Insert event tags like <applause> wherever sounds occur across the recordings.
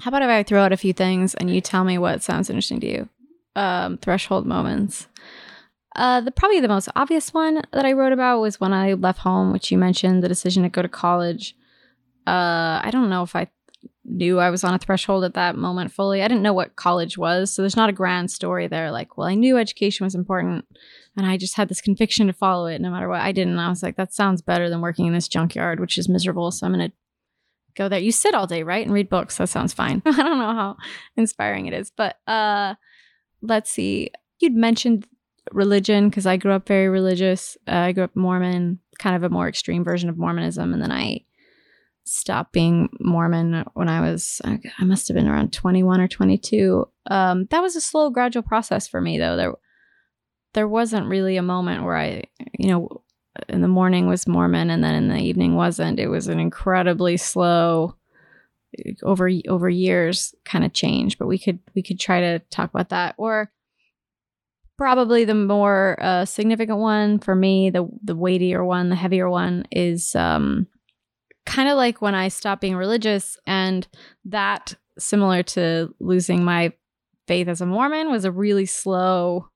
How about if I throw out a few things and you tell me what sounds interesting to you? Um, threshold moments. Uh, the probably the most obvious one that I wrote about was when I left home, which you mentioned, the decision to go to college. Uh, I don't know if I knew I was on a threshold at that moment fully. I didn't know what college was, so there's not a grand story there. Like, well, I knew education was important, and I just had this conviction to follow it no matter what. I didn't. I was like, that sounds better than working in this junkyard, which is miserable. So I'm gonna go there. You sit all day, right, and read books. That sounds fine. <laughs> I don't know how inspiring it is, but uh, let's see. You'd mentioned religion because I grew up very religious. Uh, I grew up Mormon, kind of a more extreme version of Mormonism, and then I stopped being Mormon when I was I must have been around 21 or 22. Um, that was a slow, gradual process for me, though. There, there wasn't really a moment where I, you know, in the morning was Mormon and then in the evening wasn't. It was an incredibly slow over over years kind of change. But we could we could try to talk about that or probably the more uh, significant one for me, the the weightier one, the heavier one is um, kind of like when I stopped being religious, and that similar to losing my faith as a Mormon was a really slow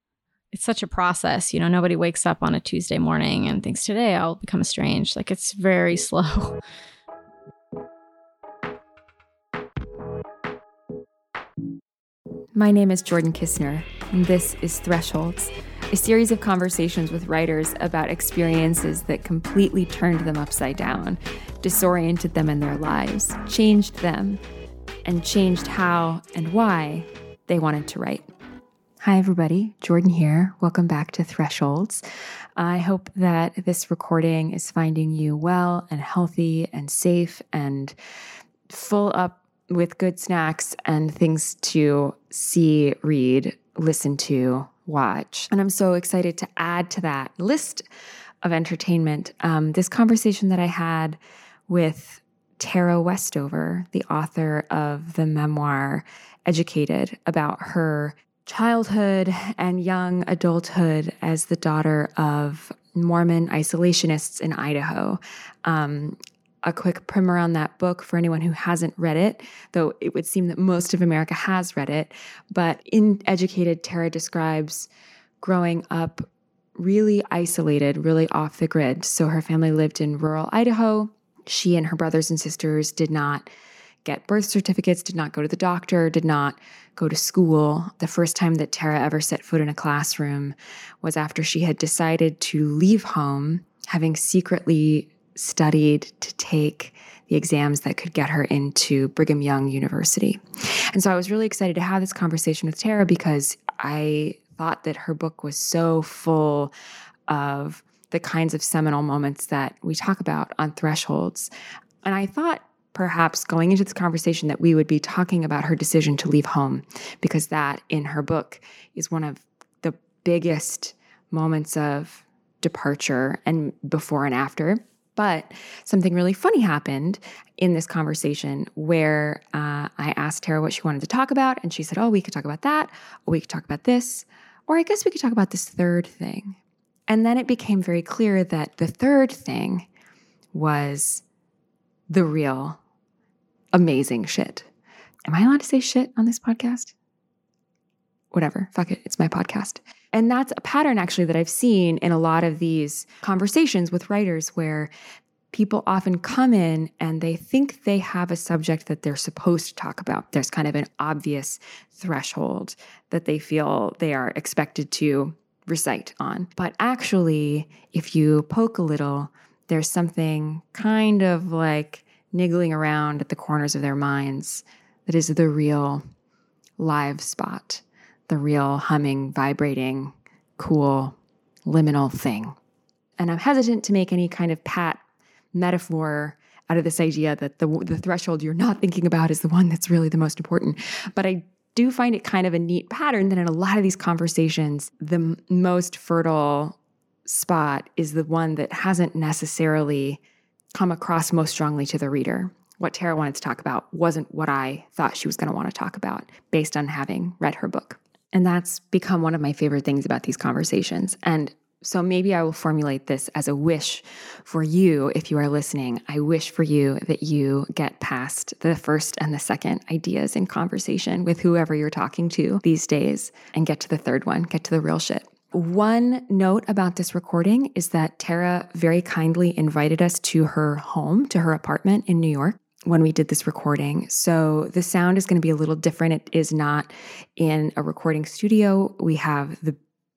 it's such a process. You know, nobody wakes up on a Tuesday morning and thinks today I'll become estranged. Like it's very slow. <laughs> My name is Jordan Kisner, and this is Thresholds, a series of conversations with writers about experiences that completely turned them upside down, disoriented them in their lives, changed them, and changed how and why they wanted to write. Hi, everybody. Jordan here. Welcome back to Thresholds. I hope that this recording is finding you well and healthy and safe and full up with good snacks and things to see, read, listen to, watch. And I'm so excited to add to that list of entertainment um, this conversation that I had with Tara Westover, the author of the memoir Educated, about her childhood and young adulthood as the daughter of Mormon isolationists in Idaho. Um, a quick primer on that book for anyone who hasn't read it, though it would seem that most of America has read it. But in Educated, Tara describes growing up really isolated, really off the grid. So her family lived in rural Idaho. She and her brothers and sisters did not get birth certificates, did not go to the doctor, did not go to school. The first time that Tara ever set foot in a classroom was after she had decided to leave home, having secretly studied to take the exams that could get her into Brigham Young University. And so I was really excited to have this conversation with Tara because I thought that her book was so full of the kinds of seminal moments that we talk about on thresholds. And I thought perhaps going into this conversation that we would be talking about her decision to leave home because that in her book is one of the biggest moments of departure and before and after. But something really funny happened in this conversation where uh, I asked Tara what she wanted to talk about, and she said, Oh, we could talk about that, or we could talk about this, or I guess we could talk about this third thing. And then it became very clear that the third thing was the real amazing shit. Am I allowed to say shit on this podcast? Whatever, fuck it, it's my podcast. And that's a pattern actually that I've seen in a lot of these conversations with writers where people often come in and they think they have a subject that they're supposed to talk about. There's kind of an obvious threshold that they feel they are expected to recite on. But actually, if you poke a little, there's something kind of like niggling around at the corners of their minds that is the real live spot, the real humming, vibrating, cool, liminal thing. And I'm hesitant to make any kind of pat metaphor out of this idea that the, the threshold you're not thinking about is the one that's really the most important. But I do find it kind of a neat pattern that in a lot of these conversations, the m- most fertile spot is the one that hasn't necessarily come across most strongly to the reader. What Tara wanted to talk about wasn't what I thought she was going to want to talk about based on having read her book. And that's become one of my favorite things about these conversations. And So maybe I will formulate this as a wish for you if you are listening. I wish for you that you get past the first and the second ideas in conversation with whoever you're talking to these days and get to the third one, get to the real shit. One note about this recording is that Tara very kindly invited us to her home, to her apartment in New York when we did this recording. So the sound is going to be a little different. It is not in a recording studio. We have the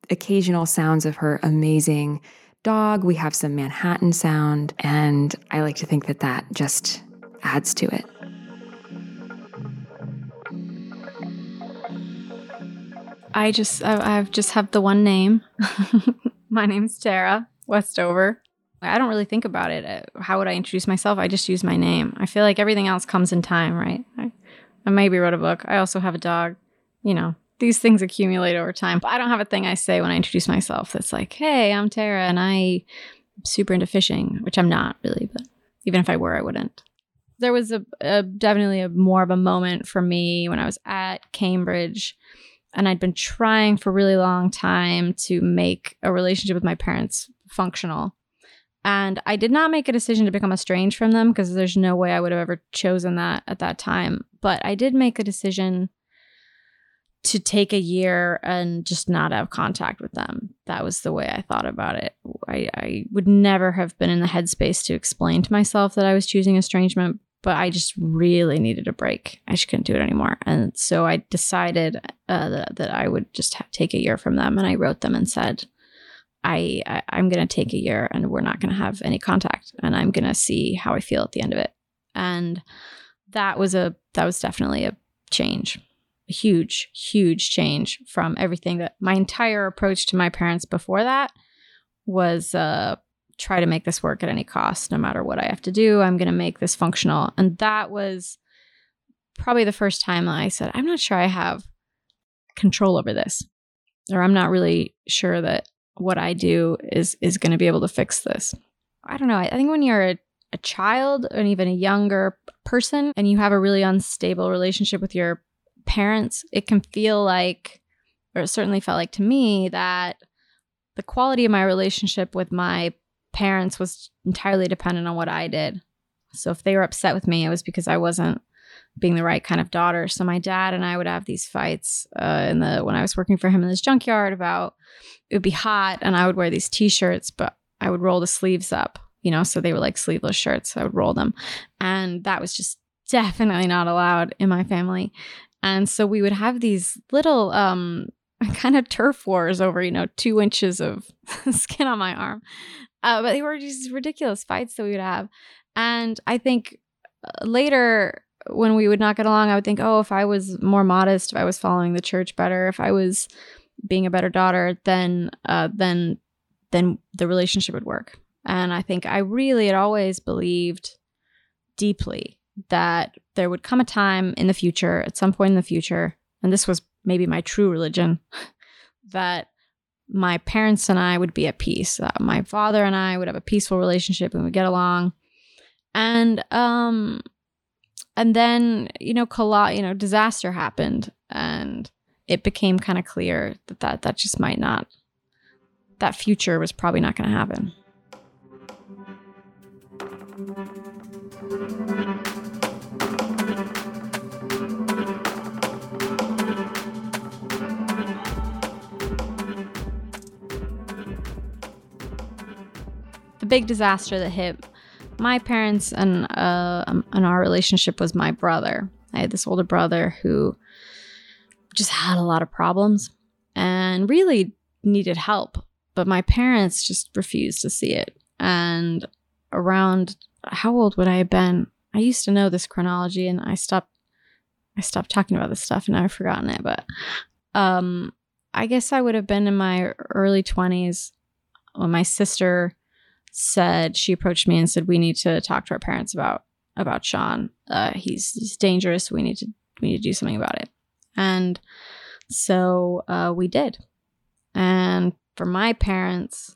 occasional sounds of her amazing dog. We have some Manhattan sound. And I like to think that that just adds to it. I just, I, I've just have the one name. <laughs> My name's Tara Westover. I don't really think about it. Uh, how would I introduce myself? I just use my name. I feel like everything else comes in time, right? I, I maybe wrote a book. I also have a dog. You know, these things accumulate over time. But I don't have a thing I say when I introduce myself that's like, hey, I'm Tara and I'm super into fishing, which I'm not really, but even if I were, I wouldn't. There was a, a definitely a more of a moment for me when I was at Cambridge and I'd been trying for a really long time to make a relationship with my parents functional and I did not make a decision to become estranged from them because there's no way I would have ever chosen that at that time. But I did make a decision to take a year and just not have contact with them. That was the way I thought about it. I, I would never have been in the headspace to explain to myself that I was choosing estrangement, but I just really needed a break. I just couldn't do it anymore. And so I decided uh, that, that I would just take a year from them. And I wrote them and said, I, I am going to take a year and we're not going to have any contact and I'm going to see how I feel at the end of it. And that was a that was definitely a change. A huge huge change from everything that my entire approach to my parents before that was uh try to make this work at any cost no matter what I have to do. I'm going to make this functional. And that was probably the first time I said I'm not sure I have control over this or I'm not really sure that what I do is is going to be able to fix this. I don't know. I, I think when you're a, a child and even a younger person and you have a really unstable relationship with your parents, it can feel like, or it certainly felt like to me, that the quality of my relationship with my parents was entirely dependent on what I did. So if they were upset with me, it was because I wasn't being the right kind of daughter. So my dad and I would have these fights uh, in the when I was working for him in this junkyard about it would be hot and I would wear these t-shirts, but I would roll the sleeves up, you know, so they were like sleeveless shirts. I would roll them. And that was just definitely not allowed in my family. And so we would have these little um <laughs> kind of turf wars over, you know, two inches of <laughs> skin on my arm. Uh, but they were these ridiculous fights that we would have. And I think uh, later when we would not get along, I would think, oh, if I was more modest, if I was following the church better, if I was being a better daughter, then uh, then then the relationship would work. And I think I really had always believed deeply that there would come a time in the future, at some point in the future, and this was maybe my true religion, <laughs> that my parents and I would be at peace. that my father and I would have a peaceful relationship and would get along. And um and then you know collo- you know disaster happened and it became kind of clear that, that that just might not that future was probably not going to happen big disaster that hit my parents and uh, um, and our relationship was my brother. I had this older brother who just had a lot of problems and really needed help, but my parents just refused to see it. And around how old would I have been? I used to know this chronology, and I stopped. I stopped talking about this stuff, and I've forgotten it. But um, I guess I would have been in my early twenties when my sister said she approached me and said we need to talk to our parents about about Sean. Uh, he's he's dangerous. We need to we need to do something about it. And so uh, we did. And for my parents,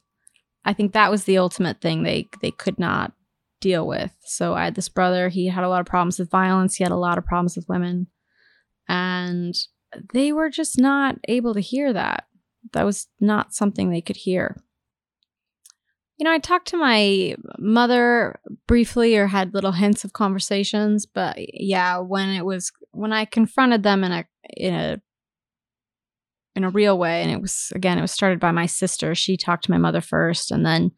I think that was the ultimate thing they they could not deal with. So I had this brother. He had a lot of problems with violence. He had a lot of problems with women, and they were just not able to hear that. That was not something they could hear. You know, I talked to my mother briefly or had little hints of conversations, but yeah, when it was when I confronted them in a in a in a real way and it was again it was started by my sister she talked to my mother first and then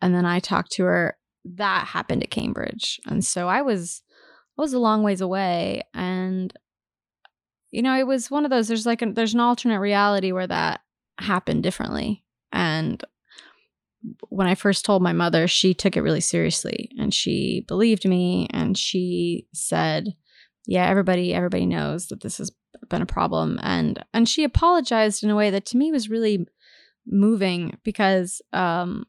and then i talked to her that happened at cambridge. And so i was i was a long ways away and you know it was one of those there's like a, there's an alternate reality where that happened differently. And when i first told my mother she took it really seriously and she believed me and she said yeah everybody everybody knows that this has been a problem. And and she apologized in a way that to me was really moving because um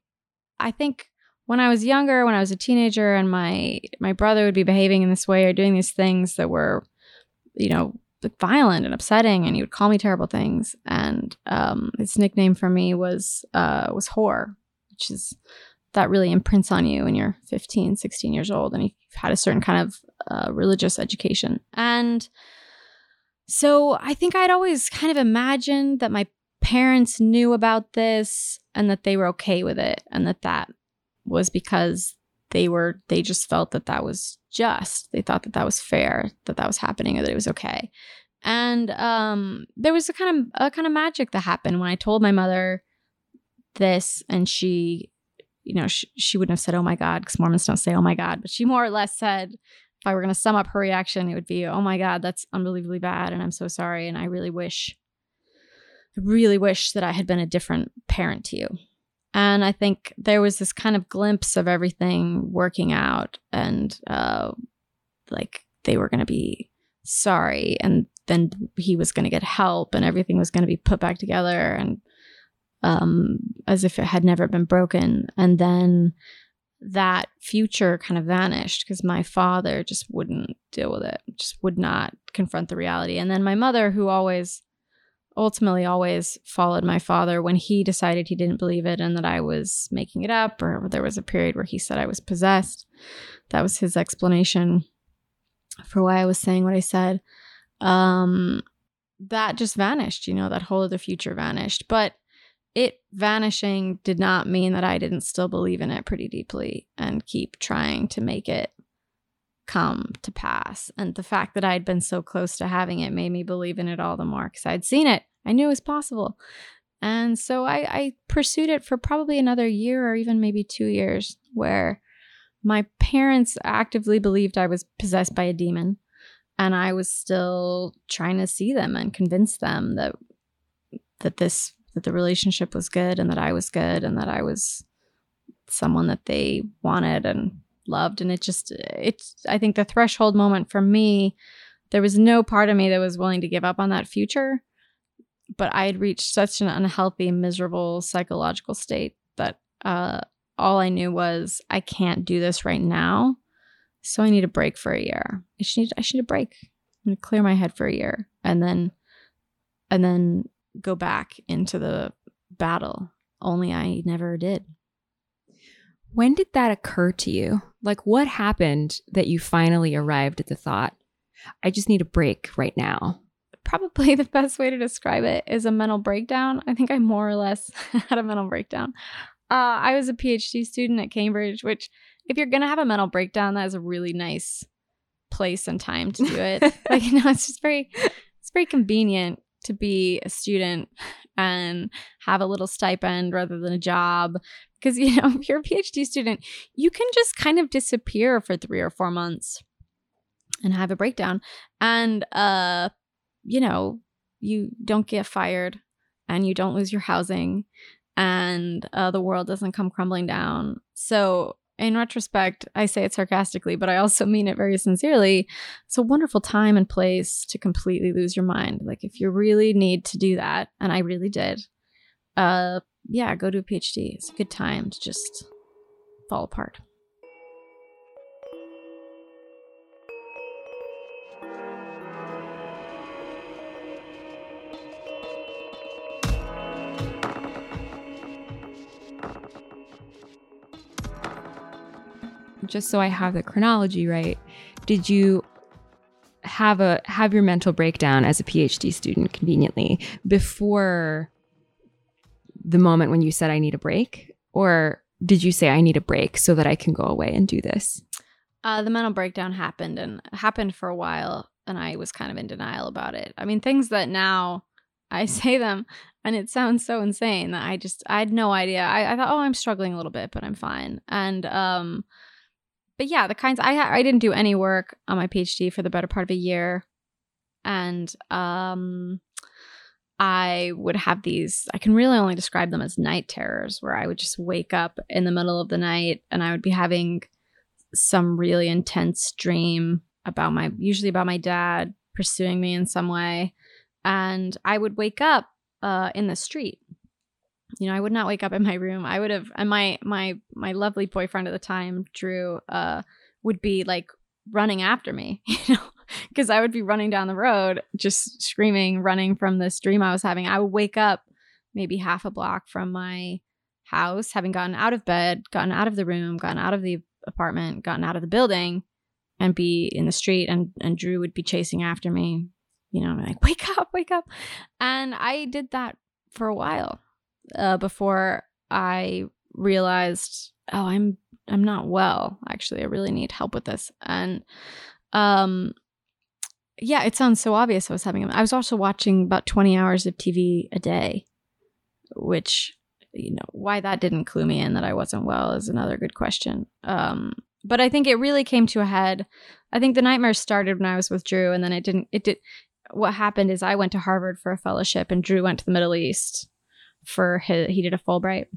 i think when i was younger when i was a teenager and my my brother would be behaving in this way or doing these things that were you know violent and upsetting and he would call me terrible things and um his nickname for me was uh was whore which is that really imprints on you when you're 15 16 years old and you've had a certain kind of uh, religious education. And so I think I'd always kind of imagined that my parents knew about this and that they were okay with it and that that was because they were they just felt that that was just they thought that that was fair that that was happening or that it was okay. And um there was a kind of a kind of magic that happened when i told my mother this and she you know she, she wouldn't have said oh my god because mormons don't say oh my god but she more or less said if I were going to sum up her reaction, it would be, oh my God, that's unbelievably bad. And I'm so sorry. And I really wish, I really wish that I had been a different parent to you. And I think there was this kind of glimpse of everything working out and uh, like they were going to be sorry. And then he was going to get help and everything was going to be put back together and um, as if it had never been broken. And then that future kind of vanished because my father just wouldn't deal with it, just would not confront the reality. And then my mother, who always, ultimately, always followed my father when he decided he didn't believe it and that I was making it up, or there was a period where he said I was possessed. That was his explanation for why I was saying what I said. Um, that just vanished, you know, that whole other future vanished. But it vanishing did not mean that I didn't still believe in it pretty deeply and keep trying to make it come to pass. And the fact that I'd been so close to having it made me believe in it all the more because I'd seen it. I knew it was possible. And so I, I pursued it for probably another year or even maybe two years, where my parents actively believed I was possessed by a demon. And I was still trying to see them and convince them that that this that the relationship was good and that I was good and that I was someone that they wanted and loved. And it just it's I think the threshold moment for me there was no part of me that was willing to give up on that future but I had reached such an unhealthy miserable psychological state that uh all I knew was I can't do this right now so I need a break for a year. I should need I should need a break. I'm to clear my head for a year. And then and then go back into the battle. Only I never did. When did that occur to you? Like, what happened that you finally arrived at the thought, I just need a break right now? Probably <laughs> the best way to describe it is a mental breakdown. I think I more or less <laughs> had a mental breakdown. Uh, I was a PhD student at Cambridge, which, if you're going to have a mental breakdown, that is a really nice place and time to do it. <laughs> like, you know, it's just very, it's very convenient to be a student and have a little stipend rather than a job. Because <laughs> you know if you're a phd student you can just kind of disappear for three or four months and have a breakdown. And uh you know you don't get fired and you don't lose your housing and uh, the world doesn't come crumbling down. So in retrospect, I say it sarcastically, but I also mean it very sincerely. It's a wonderful time and place to completely lose your mind. Like if you really need to do that, and I really did, uh, yeah, go to a PhD. It's a good time to just fall apart. Just so I have the chronology right, did you have a have your mental breakdown as a PhD student conveniently before the moment when you said I need a break or did you say I need a break so that I can go away and do this? Uh, the mental breakdown happened and happened for a while, and I was kind of in denial about it. I mean, things that now I <laughs> say them and it sounds so insane that I just I had no idea. I, I thought, oh, I'm struggling a little bit, but I'm fine. And um, but yeah, the kinds I I didn't do any work on my PhD for the better part of a year, and um, I would have these. I can really only describe them as night terrors, where I would just wake up in the middle of the night and I would be having some really intense dream about my usually about my dad pursuing me in some way and i would wake up uh, in the street you know i would not wake up in my room. I would have and my my my lovely boyfriend at the time drew uh would be like running after me <laughs> you know because i would be running down the road just screaming running from this dream i was having. I would wake up maybe half a block from my house having gotten out of bed gotten out of the room gotten out of the apartment gotten out of the building and be in the street and and drew would be chasing after me you know like wake up wake up. And i did that for a while uh, before i realized oh i'm i'm not well. Actually i really need help with this. And um yeah it sounds so obvious i was having i was also watching about 20 hours of tv a day which you know why that didn't clue me in that i wasn't well is another good question. Um but i think it really came to a head. I think the nightmare started when i was with drew and then it didn't it did what happened is I went to Harvard for a fellowship and Drew went to the Middle East for his, he did a Fulbright.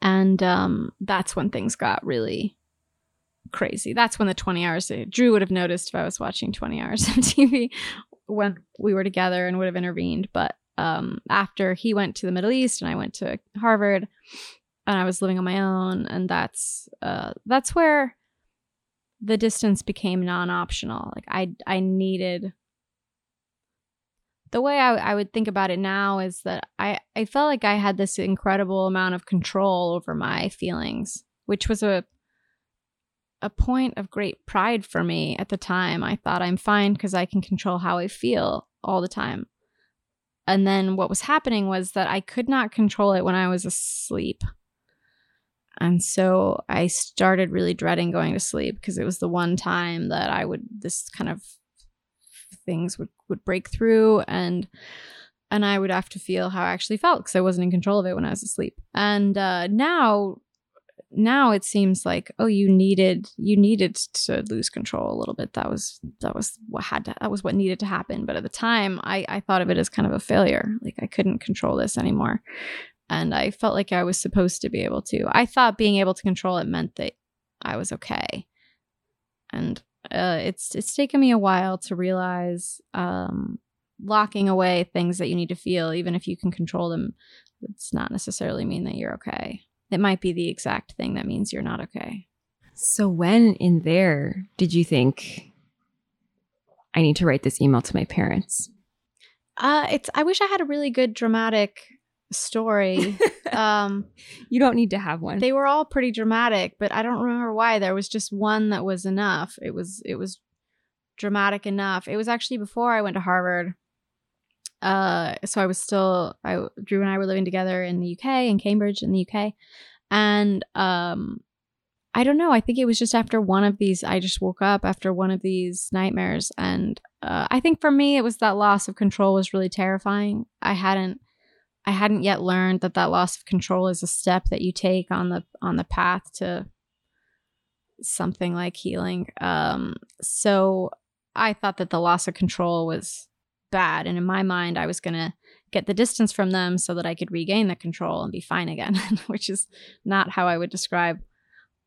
And um, that's when things got really crazy. That's when the 20 hours, Drew would have noticed if I was watching 20 hours of TV when we were together and would have intervened. But um, after he went to the Middle East and I went to Harvard and I was living on my own, and that's uh, that's where the distance became non-optional. Like I I needed the way I, I would think about it now is that I, I felt like I had this incredible amount of control over my feelings, which was a a point of great pride for me at the time. I thought I'm fine because I can control how I feel all the time. And then what was happening was that I could not control it when I was asleep. And so I started really dreading going to sleep because it was the one time that I would, this kind of things would would break through and and I would have to feel how I actually felt because I wasn't in control of it when I was asleep. And uh, now, now it seems like oh, you needed you needed to lose control a little bit. That was that was what had to, that was what needed to happen. But at the time, I I thought of it as kind of a failure. Like I couldn't control this anymore, and I felt like I was supposed to be able to. I thought being able to control it meant that I was okay, and uh, it's it's taken me a while to realize um, locking away things that you need to feel, even if you can control them, does not necessarily mean that you're okay. It might be the exact thing that means you're not okay. So when in there did you think I need to write this email to my parents? Uh, it's. I wish I had a really good dramatic story. <laughs> um, you don't need to have one. They were all pretty dramatic, but I don't remember why. There was just one that was enough. It was it was dramatic enough. It was actually before I went to Harvard. Uh, so I was still I Drew and I were living together in the UK in Cambridge in the UK, and um, I don't know. I think it was just after one of these. I just woke up after one of these nightmares, and uh, I think for me it was that loss of control was really terrifying. I hadn't I hadn't yet learned that that loss of control is a step that you take on the on the path to something like healing. Um, so I thought that the loss of control was bad, and in my mind, I was gonna get the distance from them so that I could regain the control and be fine again, <laughs> which is not how I would describe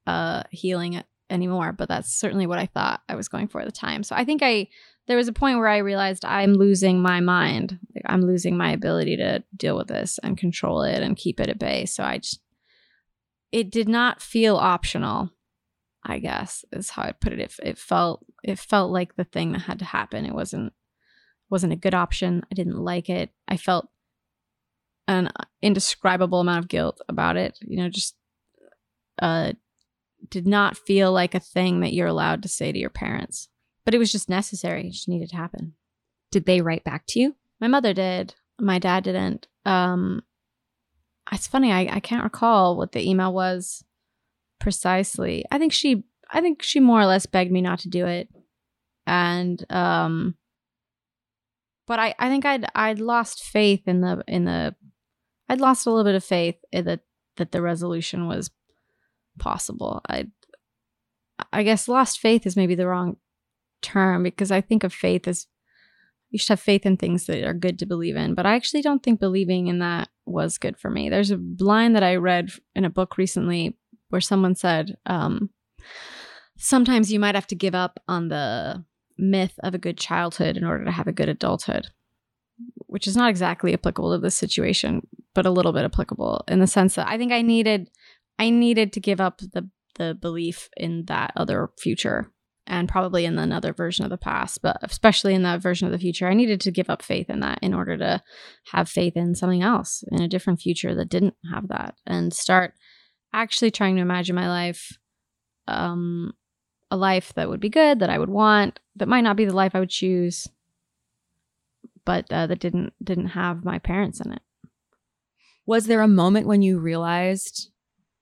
uh, healing anymore. But that's certainly what I thought I was going for at the time. So I think I there was a point where I realized I'm losing my mind. Like I'm losing my ability to deal with this and control it and keep it at bay. So I just, it did not feel optional. I guess is how I'd put it. It, it felt it felt like the thing that had to happen. It wasn't wasn't a good option. I didn't like it. I felt an indescribable amount of guilt about it. You know, just uh, did not feel like a thing that you're allowed to say to your parents but it was just necessary. It just needed to happen. Did they write back to you? My mother did. My dad didn't. Um, it's funny, I, I can't recall what the email was precisely. I think she I think she more or less begged me not to do it. And um but I, I think I'd I'd lost faith in the in the I'd lost a little bit of faith in that that the resolution was possible. I I guess lost faith is maybe the wrong term because I think of faith as you should have faith in things that are good to believe in. But I actually don't think believing in that was good for me. There's a line that I read in a book recently where someone said, um, sometimes you might have to give up on the myth of a good childhood in order to have a good adulthood, which is not exactly applicable to this situation, but a little bit applicable in the sense that I think I needed I needed to give up the the belief in that other future and probably in another version of the past, but especially in that version of the future, I needed to give up faith in that in order to have faith in something else, in a different future that didn't have that, and start actually trying to imagine my life, um, a life that would be good, that I would want, that might not be the life I would choose, but uh, that didn't didn't have my parents in it. Was there a moment when you realized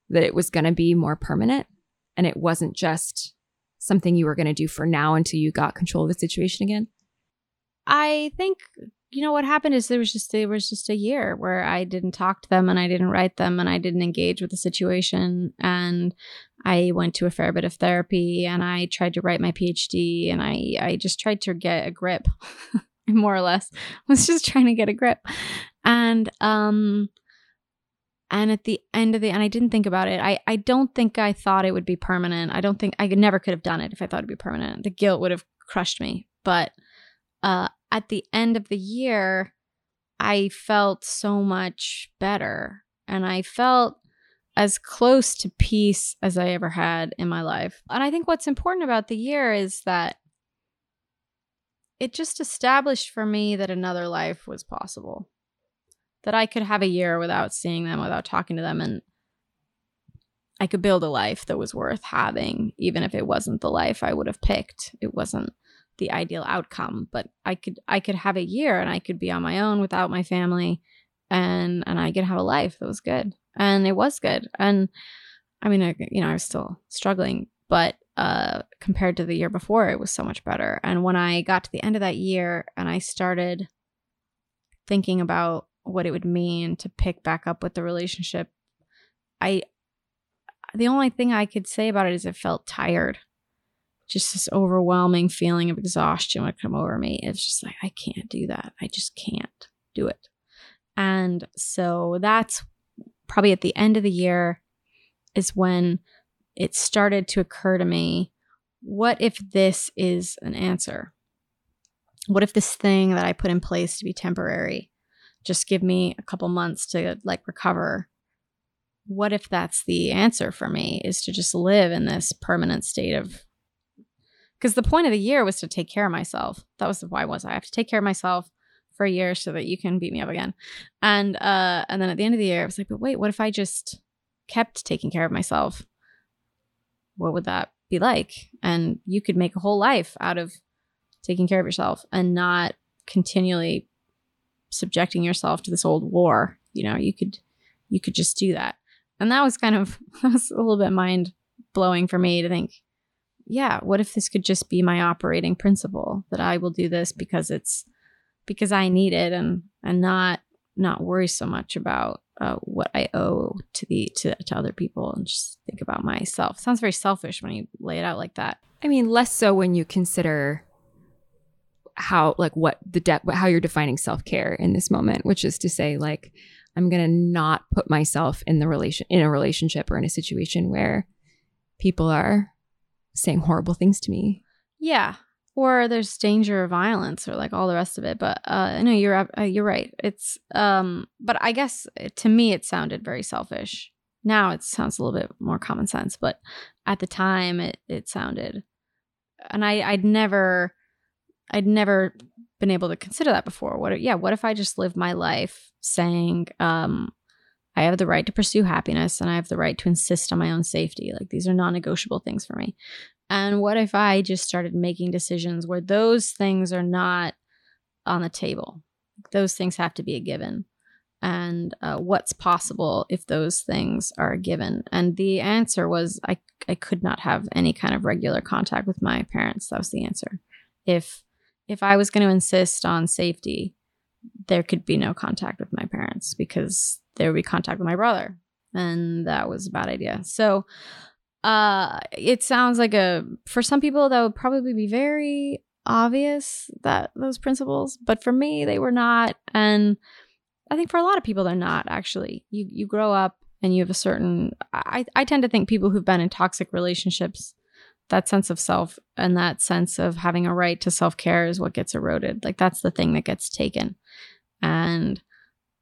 that it was going to be more permanent, and it wasn't just something you were going to do for now until you got control of the situation again? I think you know what happened is there was just there was just a year where I didn't talk to them and I didn't write them and I didn't engage with the situation. And I went to a fair bit of therapy and I tried to write my PhD and I I just tried to get a grip <laughs> more or less. <laughs> I was just trying to get a grip. And um and at the end of the and i didn't think about it. I i don't think i thought it would be permanent. I don't think i could, never could have done it if i thought it'd be permanent. The guilt would have crushed me. But uh at the end of the year i felt so much better. And i felt as close to peace as i ever had in my life. And i think what's important about the year is that it just established for me that another life was possible that I could have a year without seeing them, without talking to them, and I could build a life that was worth having, even if it wasn't the life I would have picked. It wasn't the ideal outcome, but I could I could have a year and I could be on my own without my family and and I could have a life that was good. And it was good. And I mean, I, you know, I was still struggling, but uh, compared to the year before, it was so much better. And when I got to the end of that year and I started thinking about what it would mean to pick back up with the relationship. I the only thing I could say about it is it felt tired. Just this overwhelming feeling of exhaustion would come over me. It's just like I can't do that. I just can't do it. And so that's probably at the end of the year is when it started to occur to me what if this is an answer? What if this thing that I put in place to be temporary just give me a couple months to like recover. What if that's the answer for me is to just live in this permanent state of because the point of the year was to take care of myself. That was the why was i have to take care of myself for a year so that you can beat me up again. And uh and then at the end of the year i was like but wait what if i just kept taking care of myself? What would that be like? And you could make a whole life out of taking care of yourself and not continually subjecting yourself to this old war. You know, you could you could just do that. And that was kind of <laughs> that was a little bit mind blowing for me to think, yeah, what if this could just be my operating principle that I will do this because it's because I need it and and not not worry so much about uh, what I owe to the to, to other people and just think about myself. Sounds very selfish when you lay it out like that. I mean, less so when you consider how like what the depth how you're defining self-care in this moment which is to say like i'm going to not put myself in the relation in a relationship or in a situation where people are saying horrible things to me. Yeah. Or there's danger of violence or like all the rest of it but uh no you're uh, you're right. It's um but i guess to me it sounded very selfish. Now it sounds a little bit more common sense but at the time it it sounded and i i'd never I'd never been able to consider that before. What yeah, what if I just live my life saying um I have the right to pursue happiness and I have the right to insist on my own safety. Like these are non-negotiable things for me. And what if I just started making decisions where those things are not on the table? Those things have to be a given. and uh, what's possible if those things are given. And the answer was I, I could not have any kind of regular contact with my parents. That was the answer. If if I was going to insist on safety, there could be no contact with my parents because there would be contact with my brother, and that was a bad idea. So, uh, it sounds like a for some people that would probably be very obvious that those principles, but for me they were not, and I think for a lot of people they're not actually. You you grow up and you have a certain I, I tend to think people who've been in toxic relationships, that sense of self and that sense of having a right to self-care is what gets eroded. Like that's the thing that gets taken. And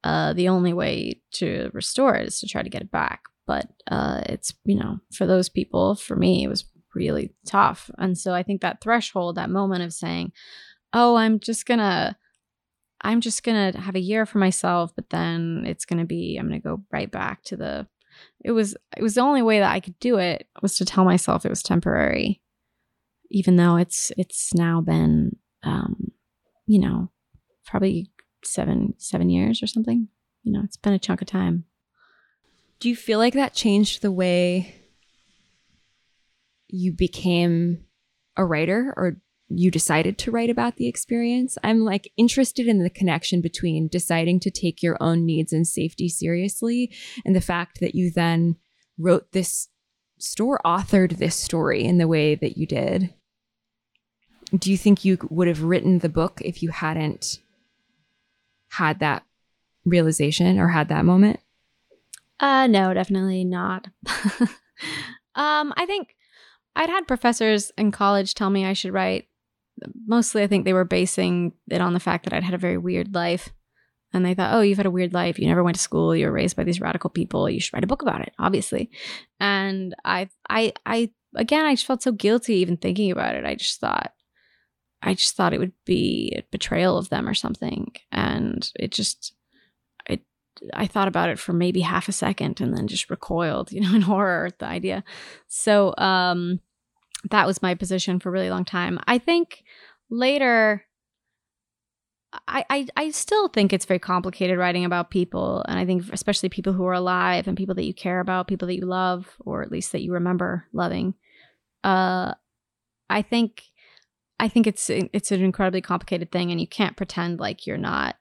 uh, the only way to restore it is to try to get it back. But uh, it's, you know, for those people, for me, it was really tough. And so I think that threshold, that moment of saying, oh, I'm just going to I'm just going to have a year for myself, but then it's going to be, I'm going to go right back to the, it was, it was the only way that I could do it was to tell myself it was temporary, even though it's, it's now been, um, you know, probably seven, seven years or something. You know, it's been a chunk of time. Do you feel like that changed the way you became a writer or you decided to write about the experience. I'm like interested in the connection between deciding to take your own needs and safety seriously and the fact that you then wrote this store authored this story in the way that you did. Do you think you would have written the book if you hadn't had that realization or had that moment? Uh no, definitely not. <laughs> um I think I'd had professors in college tell me I should write mostly I think they were basing it on the fact that I'd had a very weird life. And they thought, oh, you've had a weird life. You never went to school. You were raised by these radical people. You should write a book about it, obviously. And I, I, I, again, I just felt so guilty even thinking about it. I just thought, I just thought it would be a betrayal of them or something. And it just, it, I thought about it for maybe half a second and then just recoiled, <laughs> you know, in horror at the idea. So, um, that was my position for a really long time. I think later I, I, I still think it's very complicated writing about people and I think especially people who are alive and people that you care about, people that you love or at least that you remember loving. Uh I think I think it's it's an incredibly complicated thing and you can't pretend like you're not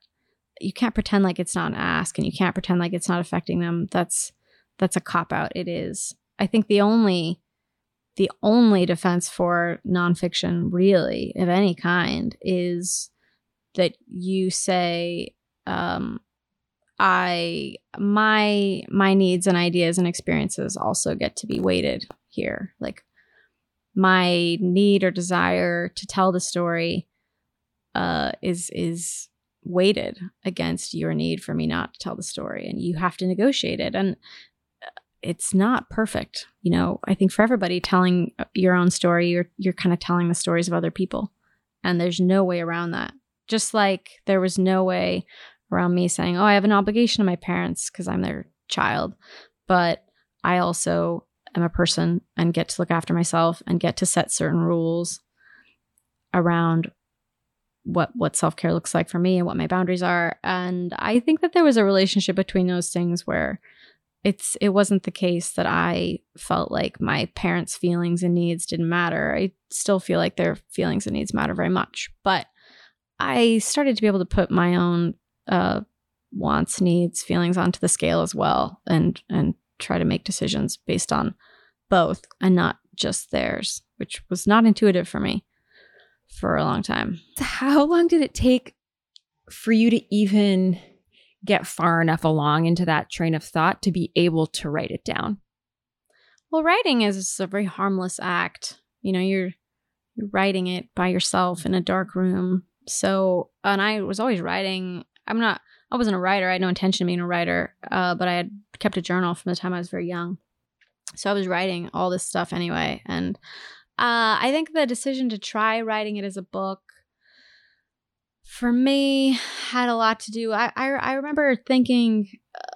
you can't pretend like it's not an ask and you can't pretend like it's not affecting them. That's that's a cop out. It is. I think the only the only defense for nonfiction, really, of any kind, is that you say, um, I my my needs and ideas and experiences also get to be weighted here. Like my need or desire to tell the story uh, is is weighted against your need for me not to tell the story, and you have to negotiate it. And it's not perfect. You know, I think for everybody telling uh, your own story, you're you're kind of telling the stories of other people. And there's no way around that. Just like there was no way around me saying, "Oh, I have an obligation to my parents because I'm their child." But I also am a person and get to look after myself and get to set certain rules around what what self-care looks like for me and what my boundaries are and i think that there was a relationship between those things where it's it wasn't the case that I felt like my parents' feelings and needs didn't matter. I still feel like their feelings and needs matter very much, but I started to be able to put my own uh, wants, needs, feelings onto the scale as well, and and try to make decisions based on both and not just theirs, which was not intuitive for me for a long time. How long did it take for you to even get far enough along into that train of thought to be able to write it down? Well, writing is a very harmless act. You know, you're writing it by yourself in a dark room. So, and I was always writing. I'm not. I wasn't a writer. I had no intention of being a writer. Uh, but I had kept a journal from the time I was very young. So I was writing all this stuff anyway. And uh, I think the decision to try writing it as a book for me had a lot to do. I i, I remember thinking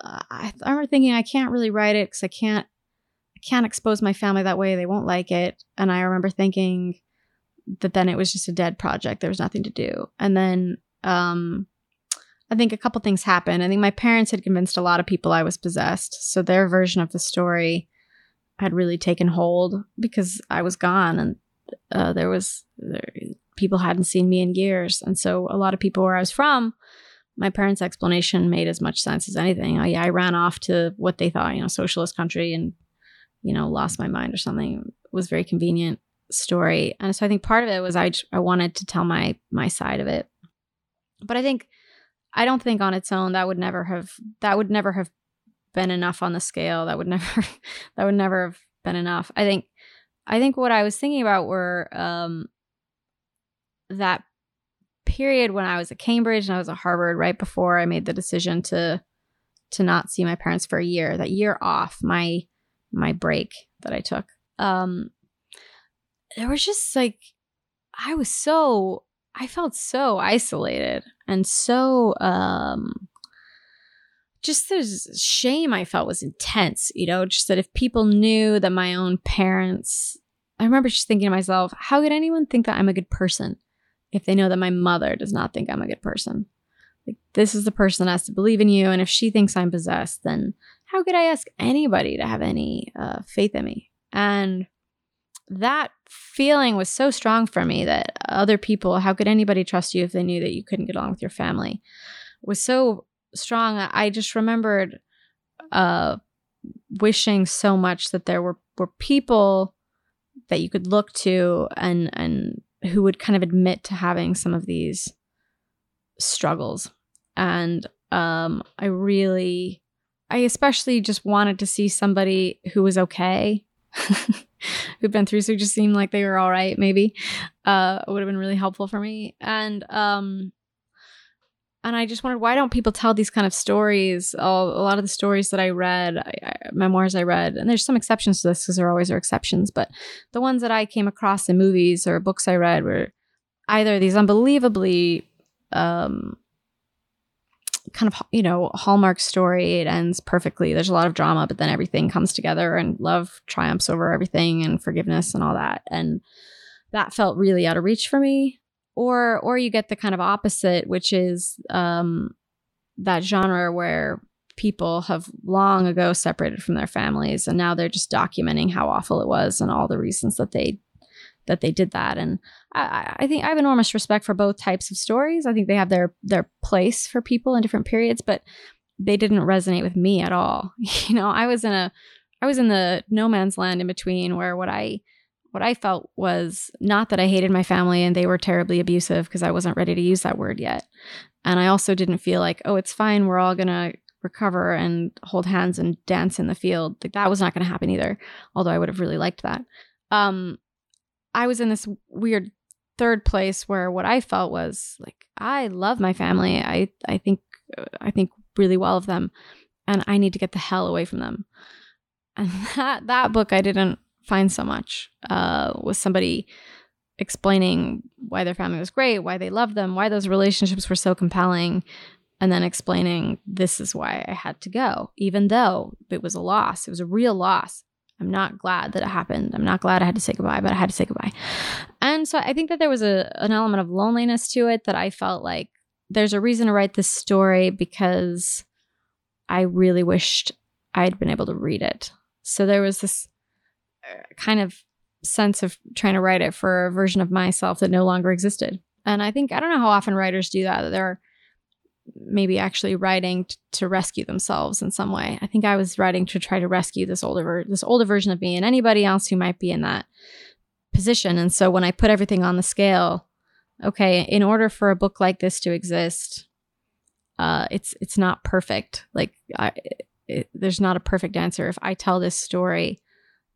uh, I, I remember thinking i can't really write it because i can't i can't expose my family that way. They won't like it. And i remember thinking that then it was just a dead project. There was nothing to do. And then um I think a couple things happened. I think my parents had convinced a lot of people I was possessed. So their version of the story had really taken hold because I was gone and uh, there was there, people hadn't seen me in years. And so a lot of people where I was from, my parents' explanation made as much sense as anything. I, I ran off to what they thought, you know, socialist country and, you know, lost my mind or something. It was very convenient story. And so I think part of it was I, I wanted to tell my, my side of it. But I think, I don't think on its own that would never have, that would never have been enough on the scale. That would never, <laughs> that would never have been enough. I think, I think what I was thinking about were, um, that period when I was at Cambridge and I was at Harvard right before I made the decision to to not see my parents for a year. That year off, my my break that I took. Um there was just like I was so I felt so isolated and so um just this shame I felt was intense, you know, just that if people knew that my own parents I remember just thinking to myself, how could anyone think that I'm a good person? If they know that my mother does not think I'm a good person. Like, this is the person that has to believe in you. And if she thinks I'm possessed, then how could I ask anybody to have any uh, faith in me? And that feeling was so strong for me that other people, how could anybody trust you if they knew that you couldn't get along with your family? Was so strong. I just remembered uh, wishing so much that there were, were people that you could look to and and who would kind of admit to having some of these struggles. And um, I really, I especially just wanted to see somebody who was okay, <laughs> who'd been through, so it just seemed like they were all right, maybe. Uh, would have been really helpful for me. And um, and I just wondered why don't people tell these kind of stories? All, a lot of the stories that I read, I, I, memoirs I read, and there's some exceptions to this because there always are exceptions, but the ones that I came across in movies or books I read were either these unbelievably um, kind of you know hallmark story. It ends perfectly. There's a lot of drama, but then everything comes together, and love triumphs over everything, and forgiveness and all that, and that felt really out of reach for me or or you get the kind of opposite which is um, that genre where people have long ago separated from their families and now they're just documenting how awful it was and all the reasons that they that they did that. And I, I think i have enormous respect for both types of stories. I think they have their their place for people in different periods but they didn't resonate with me at all. <laughs> You know i was in a i was in the no man's land in between where what i what I felt was not that I hated my family and they were terribly abusive because I wasn't ready to use that word yet. And I also didn't feel like, oh, it's fine. We're all going to recover and hold hands and dance in the field. Like that was not going to happen either. Although I would have really liked that. Um, I was in this weird third place where what I felt was like, I love my family. I, I think, I think really well of them and I need to get the hell away from them. And <laughs> that, that book I didn't find so much uh, was somebody explaining why their family was great, why they loved them, why those relationships were so compelling, and then explaining this is why I had to go, even though it was a loss. It was a real loss. I'm not glad that it happened. I'm not glad I had to say goodbye, but I had to say goodbye. And so I think that there was a an element of loneliness to it that I felt like there's a reason to write this story because I really wished I'd been able to read it. So there was this kind of sense of trying to write it for a version of myself that no longer existed. And I think I don't know how often writers do that. That they're maybe actually writing t- to rescue themselves in some way. I think I was writing to try to rescue this older ver- this older version of me and anybody else who might be in that position. And so when I put everything on the scale, okay, in order for a book like this to exist, uh, it's it's not perfect. Like I, it, there's not a perfect answer. If I tell this story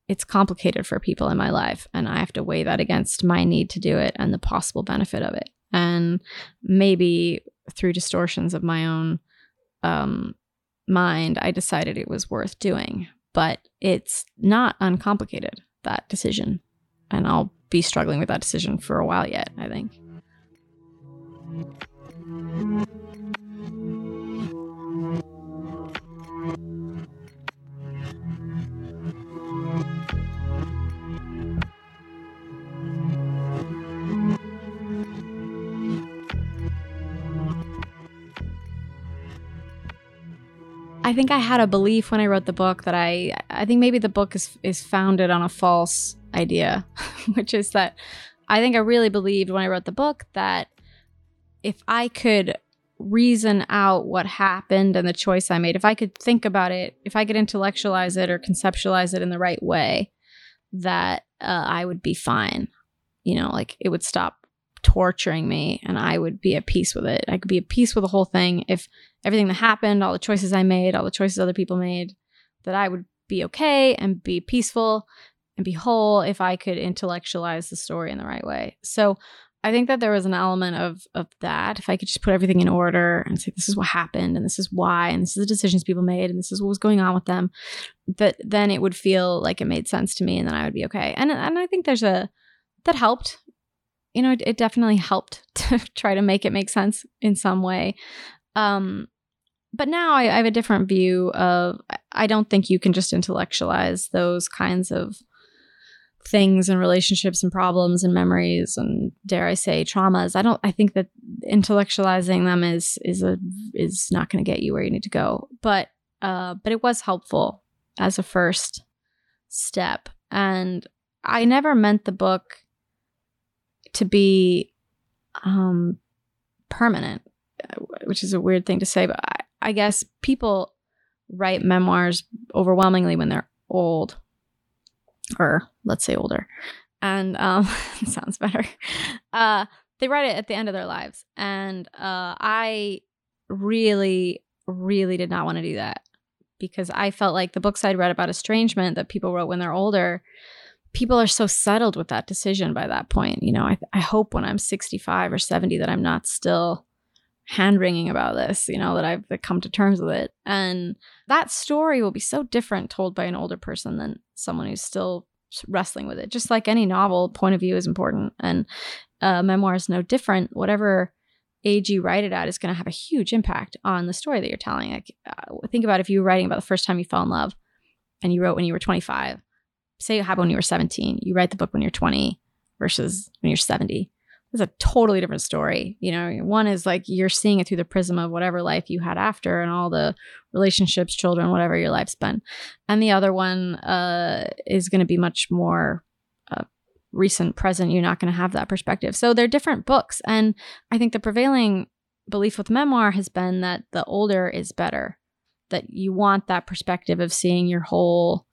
it's complicated for people in my life and I have to weigh that against my need to do it and the possible benefit of it. And maybe through distortions of my own um, mind, I decided it was worth doing. But it's not uncomplicated, that decision. And I'll be struggling with that decision for a while yet, I think. I think I had a belief when I wrote the book that I I think maybe the book is is founded on a false idea, <laughs> which is that I think I really believed when I wrote the book that if I could reason out what happened and the choice I made, if I could think about it, if I could intellectualize it or conceptualize it in the right way, that uh, I would be fine. You know, like it would stop torturing me and I would be at peace with it. I could be at peace with the whole thing if everything that happened, all the choices I made, all the choices other people made, that I would be okay and be peaceful and be whole if I could intellectualize the story in the right way. So I think that there was an element of of that. If I could just put everything in order and say this is what happened and this is why and this is the decisions people made and this is what was going on with them, that then it would feel like it made sense to me and then I would be okay. And and I think there's a that helped. You know, it, it definitely helped <laughs> to try to make it make sense in some way. Um, but now I, I have a different view of. I don't think you can just intellectualize those kinds of things and relationships and problems and memories and dare I say traumas. I don't I think that intellectualizing them is is a is not going to get you where you need to go. But uh but it was helpful as a first step and I never meant the book to be um permanent, which is a weird thing to say, but I, I guess people write memoirs overwhelmingly when they're old or let's say older. And um, <laughs> sounds better. Uh, they write it at the end of their lives. And uh, I really, really did not want to do that because I felt like the books I'd read about estrangement that people wrote when they're older, people are so settled with that decision by that point. You know, I, I hope when I'm 65 or 70 that I'm not still hand wringing about this, you know, that I've come to terms with it. And that story will be so different told by an older person than someone who's still wrestling with it. Just like any novel, point of view is important, and uh, memoir is no different. Whatever age you write it at is going to have a huge impact on the story that you're telling. Like, uh, think about if you were writing about the first time you fell in love, and you wrote when you were 25. Say you happened when you were 17. You write the book when you're 20 versus when you're 70 It's a totally different story. You know, one is like you're seeing it through the prism of whatever life you had after and all the relationships, children, whatever your life's been. And the other one uh, is going to be much more uh, recent, present. You're not going to have that perspective. So they're different books. And I think the prevailing belief with memoir has been that the older is better, that you want that perspective of seeing your whole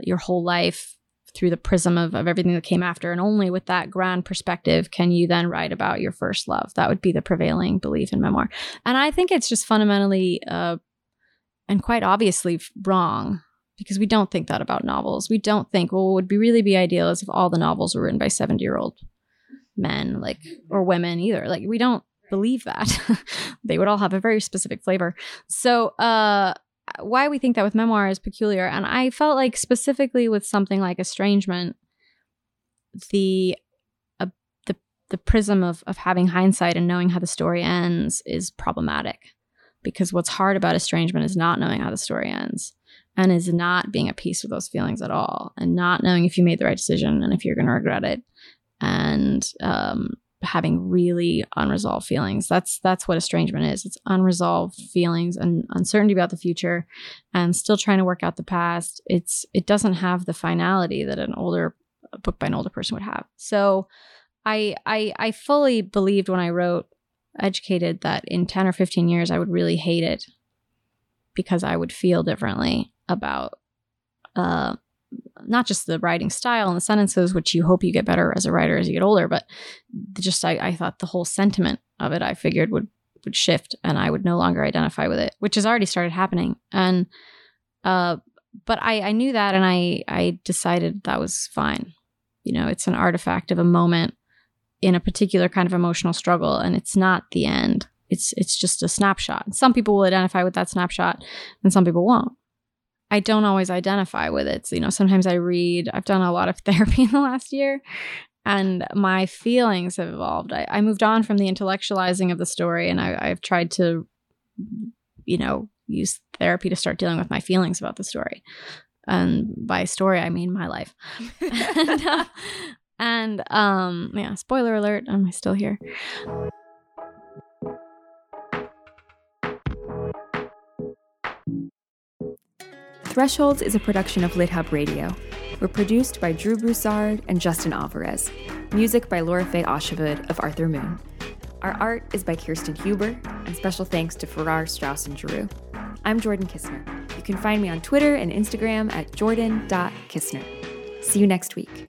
your whole life through the prism of, of everything that came after. And only with that grand perspective can you then write about your first love. That would be the prevailing belief in memoir. And I think it's just fundamentally uh, and quite obviously wrong because we don't think that about novels. We don't think, well, what would be really be ideal is if all the novels were written by 70 year old men, like, or women either. Like, we don't believe that. <laughs> they would all have a very specific flavor. So, uh, why we think that with memoir is peculiar. And I felt like specifically with something like estrangement, the uh, the the prism of of having hindsight and knowing how the story ends is problematic because what's hard about estrangement is not knowing how the story ends and is not being at peace with those feelings at all and not knowing if you made the right decision and if you're going to regret it and um, having really unresolved feelings. That's that's what estrangement is. It's unresolved feelings and uncertainty about the future and still trying to work out the past. It's it doesn't have the finality that an older book by an older person would have. So I I I fully believed when I wrote educated that in 10 or 15 years I would really hate it because I would feel differently about uh not just the writing style and the sentences, which you hope you get better as a writer as you get older, but just I, I thought the whole sentiment of it I figured would would shift and I would no longer identify with it, which has already started happening. And uh but I, I knew that and I I decided that was fine. You know, it's an artifact of a moment in a particular kind of emotional struggle and it's not the end. It's it's just a snapshot. Some people will identify with that snapshot and some people won't. I don't always identify with it. So, you know, sometimes I read, I've done a lot of <laughs> therapy in the last year, and my feelings have evolved. I, I moved on from the intellectualizing of the story, and I, I've tried to, you know, use therapy to start dealing with my feelings about the story. And by story, I mean my life. <laughs> and, uh, <laughs> and um, yeah, spoiler alert, am I still here? Thresholds is a production of LitHub Radio. We're produced by Drew Broussard and Justin Alvarez. Music by Lora-Faye Åshuvud of Arthur Moon. Our art is by Kirsten Huber, and special thanks to Farrar, Straus, and Giroux. I'm Jordan Kisner. You can find me on Twitter and Instagram at jordan.kisner. See you next week.